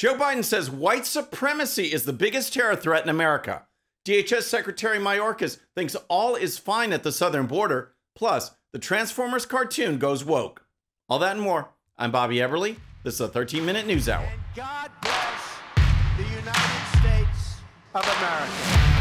Joe Biden says white supremacy is the biggest terror threat in America. DHS Secretary Mayorkas thinks all is fine at the southern border. Plus, the Transformers cartoon goes woke. All that and more. I'm Bobby Eberle. This is a 13 minute news hour. And God bless the United States of America.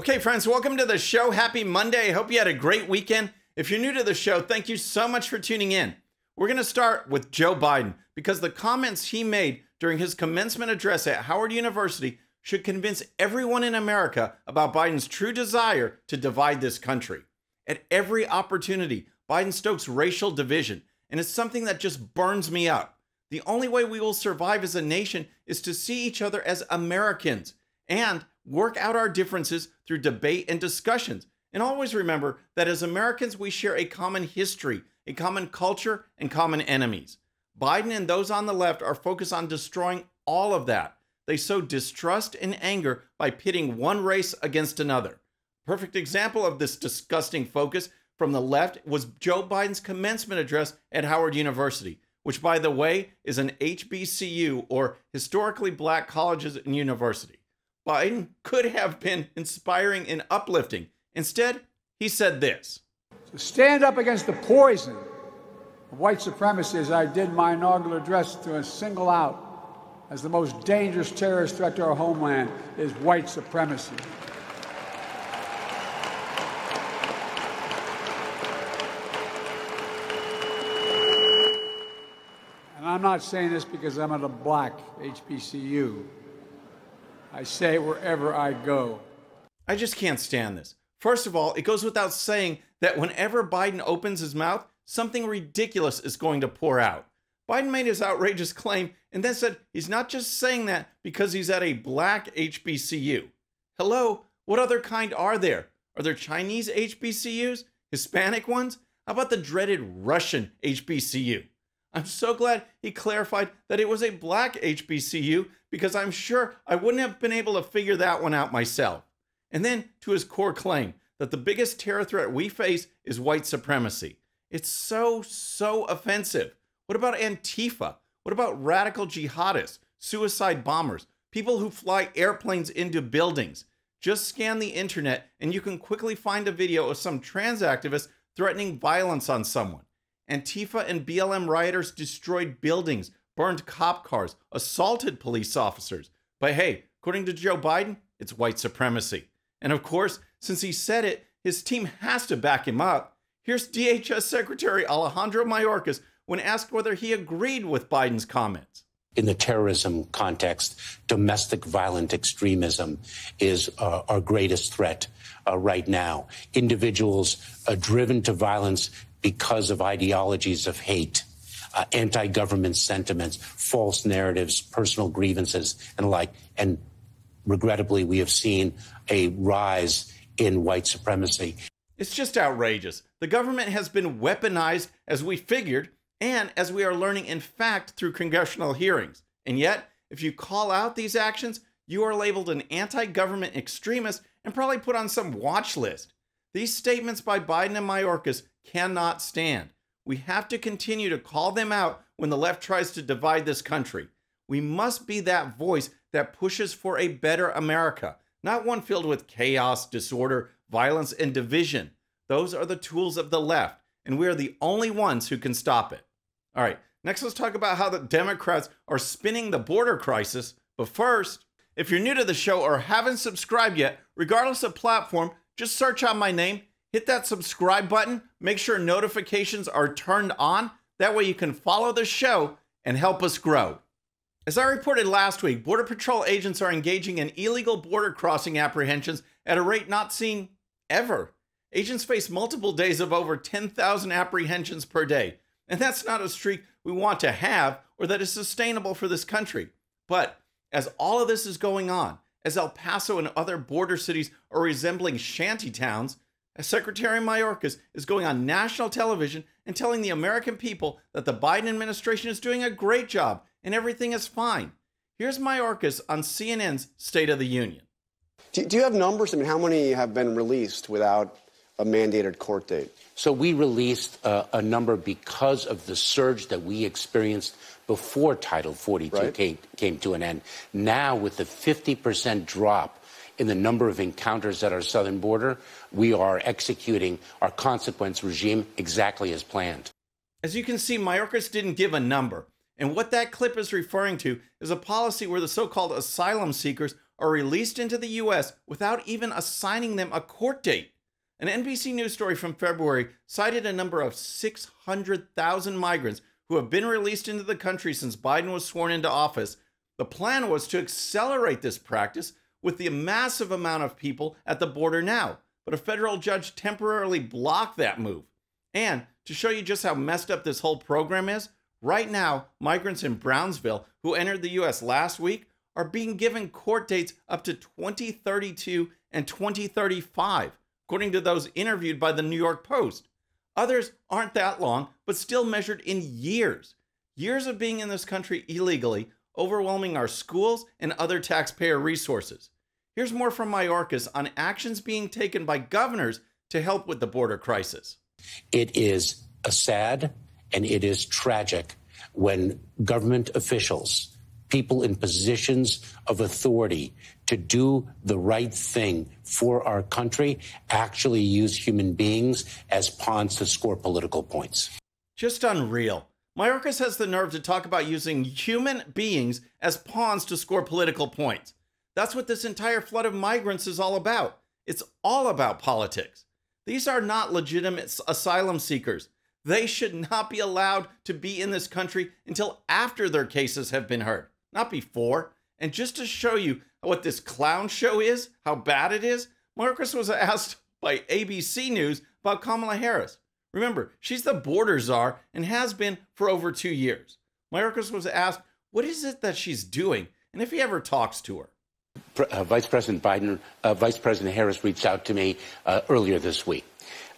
Okay, friends, welcome to the show. Happy Monday. Hope you had a great weekend. If you're new to the show, thank you so much for tuning in. We're going to start with Joe Biden because the comments he made during his commencement address at Howard University should convince everyone in America about Biden's true desire to divide this country. At every opportunity, Biden stokes racial division, and it's something that just burns me up. The only way we will survive as a nation is to see each other as Americans and work out our differences through debate and discussions. And always remember that as Americans, we share a common history, a common culture, and common enemies. Biden and those on the left are focused on destroying all of that. They sow distrust and anger by pitting one race against another. Perfect example of this disgusting focus from the left was Joe Biden's commencement address at Howard University, which, by the way, is an HBCU or historically black colleges and university. Biden could have been inspiring and uplifting. Instead, he said this To stand up against the poison of white supremacy, as I did my inaugural address, to single out as the most dangerous terrorist threat to our homeland is white supremacy. And I'm not saying this because I'm at a black HBCU. I say wherever I go. I just can't stand this. First of all, it goes without saying that whenever Biden opens his mouth, something ridiculous is going to pour out. Biden made his outrageous claim and then said he's not just saying that because he's at a black HBCU. Hello, what other kind are there? Are there Chinese HBCUs? Hispanic ones? How about the dreaded Russian HBCU? I'm so glad he clarified that it was a black HBCU because I'm sure I wouldn't have been able to figure that one out myself. And then to his core claim that the biggest terror threat we face is white supremacy. It's so, so offensive. What about Antifa? What about radical jihadists, suicide bombers, people who fly airplanes into buildings? Just scan the internet and you can quickly find a video of some trans activist threatening violence on someone. Antifa and BLM rioters destroyed buildings, burned cop cars, assaulted police officers. But hey, according to Joe Biden, it's white supremacy. And of course, since he said it, his team has to back him up. Here's DHS Secretary Alejandro Mayorkas when asked whether he agreed with Biden's comments. In the terrorism context, domestic violent extremism is uh, our greatest threat uh, right now. Individuals uh, driven to violence because of ideologies of hate, uh, anti government sentiments, false narratives, personal grievances, and the like. And regrettably, we have seen a rise in white supremacy. It's just outrageous. The government has been weaponized as we figured, and as we are learning in fact through congressional hearings. And yet, if you call out these actions, you are labeled an anti government extremist and probably put on some watch list. These statements by Biden and Mayorkas cannot stand. We have to continue to call them out when the left tries to divide this country. We must be that voice that pushes for a better America, not one filled with chaos, disorder, violence, and division. Those are the tools of the left, and we are the only ones who can stop it. All right, next let's talk about how the Democrats are spinning the border crisis. But first, if you're new to the show or haven't subscribed yet, regardless of platform, just search out my name hit that subscribe button. Make sure notifications are turned on. That way you can follow the show and help us grow. As I reported last week, Border Patrol agents are engaging in illegal border crossing apprehensions at a rate not seen ever. Agents face multiple days of over 10,000 apprehensions per day. And that's not a streak we want to have or that is sustainable for this country. But as all of this is going on, as El Paso and other border cities are resembling shanty towns, Secretary Mayorkas is going on national television and telling the American people that the Biden administration is doing a great job and everything is fine. Here's Mayorkas on CNN's State of the Union. Do, do you have numbers? I mean, how many have been released without a mandated court date? So we released uh, a number because of the surge that we experienced before Title 42 Right. came, came to an end. Now, with the 50% drop in the number of encounters at our southern border, we are executing our consequence regime exactly as planned. As you can see, Mayorkas didn't give a number. And what that clip is referring to is a policy where the so called asylum seekers are released into the U.S. without even assigning them a court date. An NBC News story from February cited a number of 600,000 migrants who have been released into the country since Biden was sworn into office. The plan was to accelerate this practice with the massive amount of people at the border now, but a federal judge temporarily blocked that move. And to show you just how messed up this whole program is, right now, migrants in Brownsville who entered the U.S. last week are being given court dates up to 2032 and 2035, according to those interviewed by the New York Post. Others aren't that long, but still measured in years. Years of being in this country illegally, overwhelming our schools and other taxpayer resources. Here's more from Mayorkas on actions being taken by governors to help with the border crisis. It is a sad and it is tragic when government officials, people in positions of authority to do the right thing for our country, actually use human beings as pawns to score political points. Just unreal. Mayorkas has the nerve to talk about using human beings as pawns to score political points. That's what this entire flood of migrants is all about. It's all about politics. These are not legitimate asylum seekers. They should not be allowed to be in this country until after their cases have been heard, not before. And just to show you what this clown show is, how bad it is, Marcus was asked by ABC News about Kamala Harris. Remember, she's the border czar and has been for over two years. Mayorkas was asked, what is it that she's doing, and if he ever talks to her. Uh, Vice President Biden, uh, Vice President Harris reached out to me uh, earlier this week.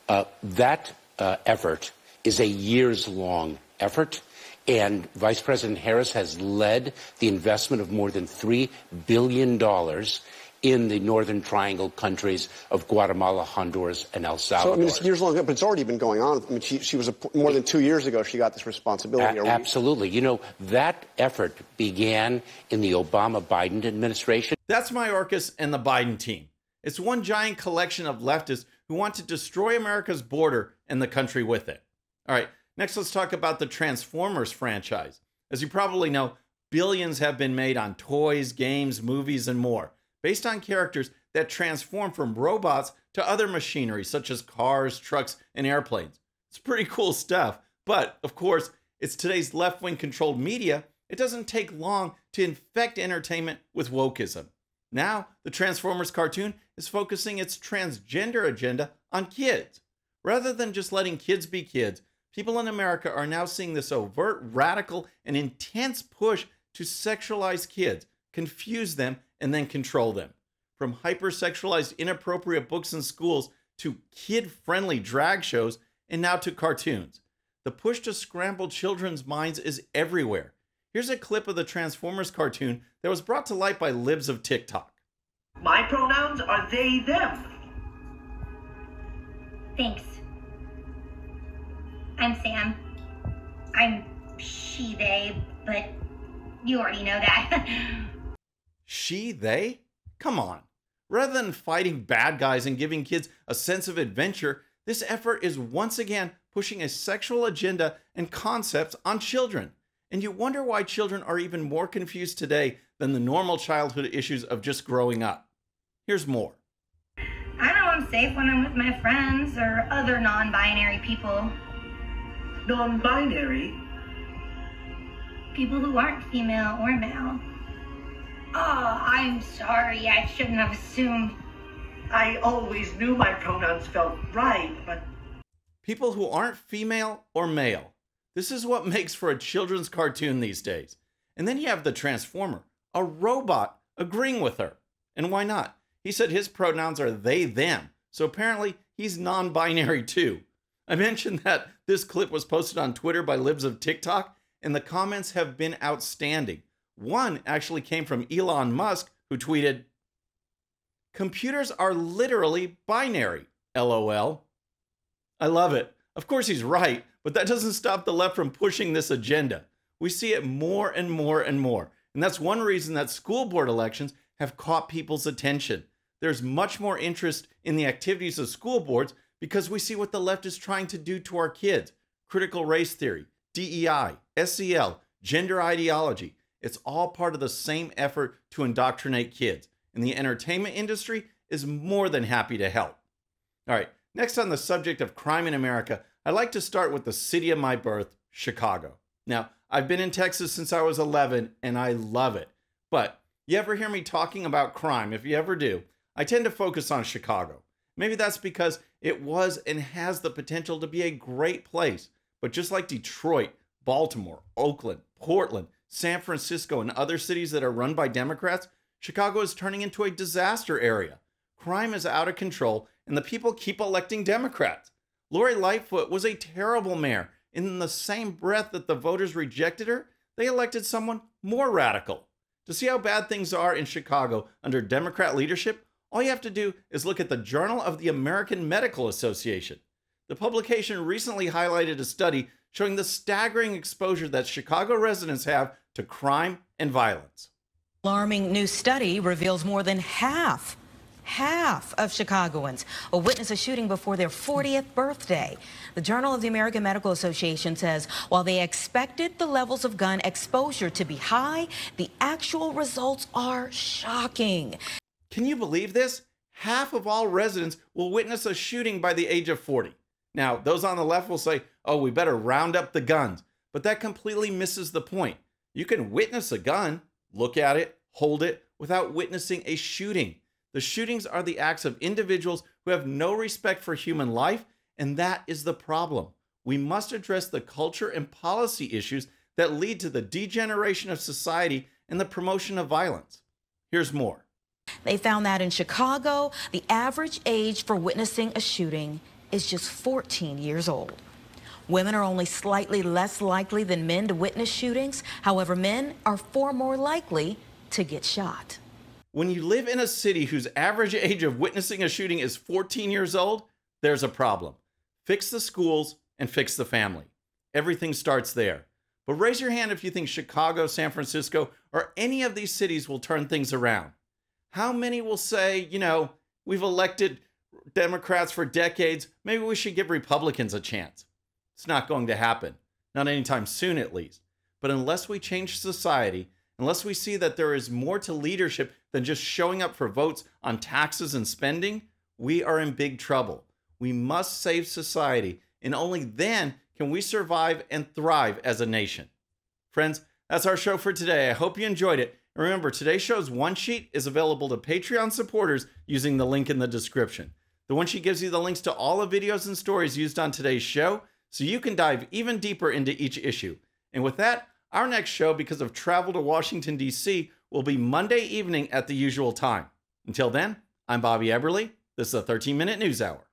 Uh, that uh, effort is a years long effort. And Vice President Harris has led the investment of more than $3 billion in the Northern Triangle countries of Guatemala, Honduras, and El Salvador. So, I mean, it's years long, but it's already been going on. I mean, she, she was a, more than two years ago. She got this responsibility. A- absolutely. You know, that effort began in the Obama Biden administration. That's Mayorkas and the Biden team. It's one giant collection of leftists who want to destroy America's border and the country with it. All right, next let's talk about the Transformers franchise. As you probably know, billions have been made on toys, games, movies, and more, based on characters that transform from robots to other machinery such as cars, trucks, and airplanes. It's pretty cool stuff, but of course, it's today's left wing controlled media. It doesn't take long to infect entertainment with wokeism. Now, the Transformers cartoon is focusing its transgender agenda on kids. Rather than just letting kids be kids, people in America are now seeing this overt, radical, and intense push to sexualize kids, confuse them, and then control them. From hypersexualized, inappropriate books in schools to kid friendly drag shows, and now to cartoons. The push to scramble children's minds is everywhere. Here's a clip of the Transformers cartoon that was brought to light by libs of TikTok. My pronouns are they, them. Thanks. I'm Sam. I'm she, they, but you already know that. She, they? Come on. Rather than fighting bad guys and giving kids a sense of adventure, this effort is once again pushing a sexual agenda and concepts on children. And you wonder why children are even more confused today than the normal childhood issues of just growing up. Here's more. I know I'm safe when I'm with my friends or other non binary people. Non binary. People who aren't female or male. Oh, I'm sorry. I shouldn't have assumed. I always knew my pronouns felt right, but People who aren't female or male. This is what makes for a children's cartoon these days. And then you have the Transformer, a robot agreeing with her. And why not? He said his pronouns are they, them. So apparently he's non binary too. I mentioned that this clip was posted on Twitter by Libs of TikTok, and the comments have been outstanding. One actually came from Elon Musk, who tweeted, Computers are literally binary. LOL. I love it. Of course, he's right, but that doesn't stop the left from pushing this agenda. We see it more and more and more. And that's one reason that school board elections have caught people's attention. There's much more interest in the activities of school boards because we see what the left is trying to do to our kids critical race theory, DEI, SEL, gender ideology. It's all part of the same effort to indoctrinate kids. And the entertainment industry is more than happy to help. All right, next on the subject of crime in America, I'd like to start with the city of my birth, Chicago. Now, I've been in Texas since I was 11 and I love it. But you ever hear me talking about crime? If you ever do, I tend to focus on Chicago. Maybe that's because it was and has the potential to be a great place. But just like Detroit, Baltimore, Oakland, Portland, San Francisco, and other cities that are run by Democrats, Chicago is turning into a disaster area. Crime is out of control, and the people keep electing Democrats. Lori Lightfoot was a terrible mayor. In the same breath that the voters rejected her, they elected someone more radical. To see how bad things are in Chicago under Democrat leadership, all you have to do is look at the Journal of the American Medical Association. The publication recently highlighted a study showing the staggering exposure that Chicago residents have to crime and violence. Alarming new study reveals more than half half of Chicagoans will witness a shooting before their 40th birthday. The Journal of the American Medical Association says while they expected the levels of gun exposure to be high, the actual results are shocking. Can you believe this? Half of all residents will witness a shooting by the age of 40. Now, those on the left will say, oh, we better round up the guns. But that completely misses the point. You can witness a gun, look at it, hold it, without witnessing a shooting. The shootings are the acts of individuals who have no respect for human life, and that is the problem. We must address the culture and policy issues that lead to the degeneration of society and the promotion of violence. Here's more. They found that in Chicago, the average age for witnessing a shooting is just 14 years old. Women are only slightly less likely than men to witness shootings. However, men are far more likely to get shot. When you live in a city whose average age of witnessing a shooting is 14 years old, there's a problem. Fix the schools and fix the family. Everything starts there. But raise your hand if you think Chicago, San Francisco, or any of these cities will turn things around. How many will say, you know, we've elected Democrats for decades, maybe we should give Republicans a chance? It's not going to happen. Not anytime soon, at least. But unless we change society, unless we see that there is more to leadership than just showing up for votes on taxes and spending, we are in big trouble. We must save society, and only then can we survive and thrive as a nation. Friends, that's our show for today. I hope you enjoyed it. And remember, today's show's one sheet is available to Patreon supporters using the link in the description. The one sheet gives you the links to all the videos and stories used on today's show so you can dive even deeper into each issue. And with that, our next show, because of travel to Washington, D.C., will be Monday evening at the usual time. Until then, I'm Bobby Eberle. This is a 13 minute news hour.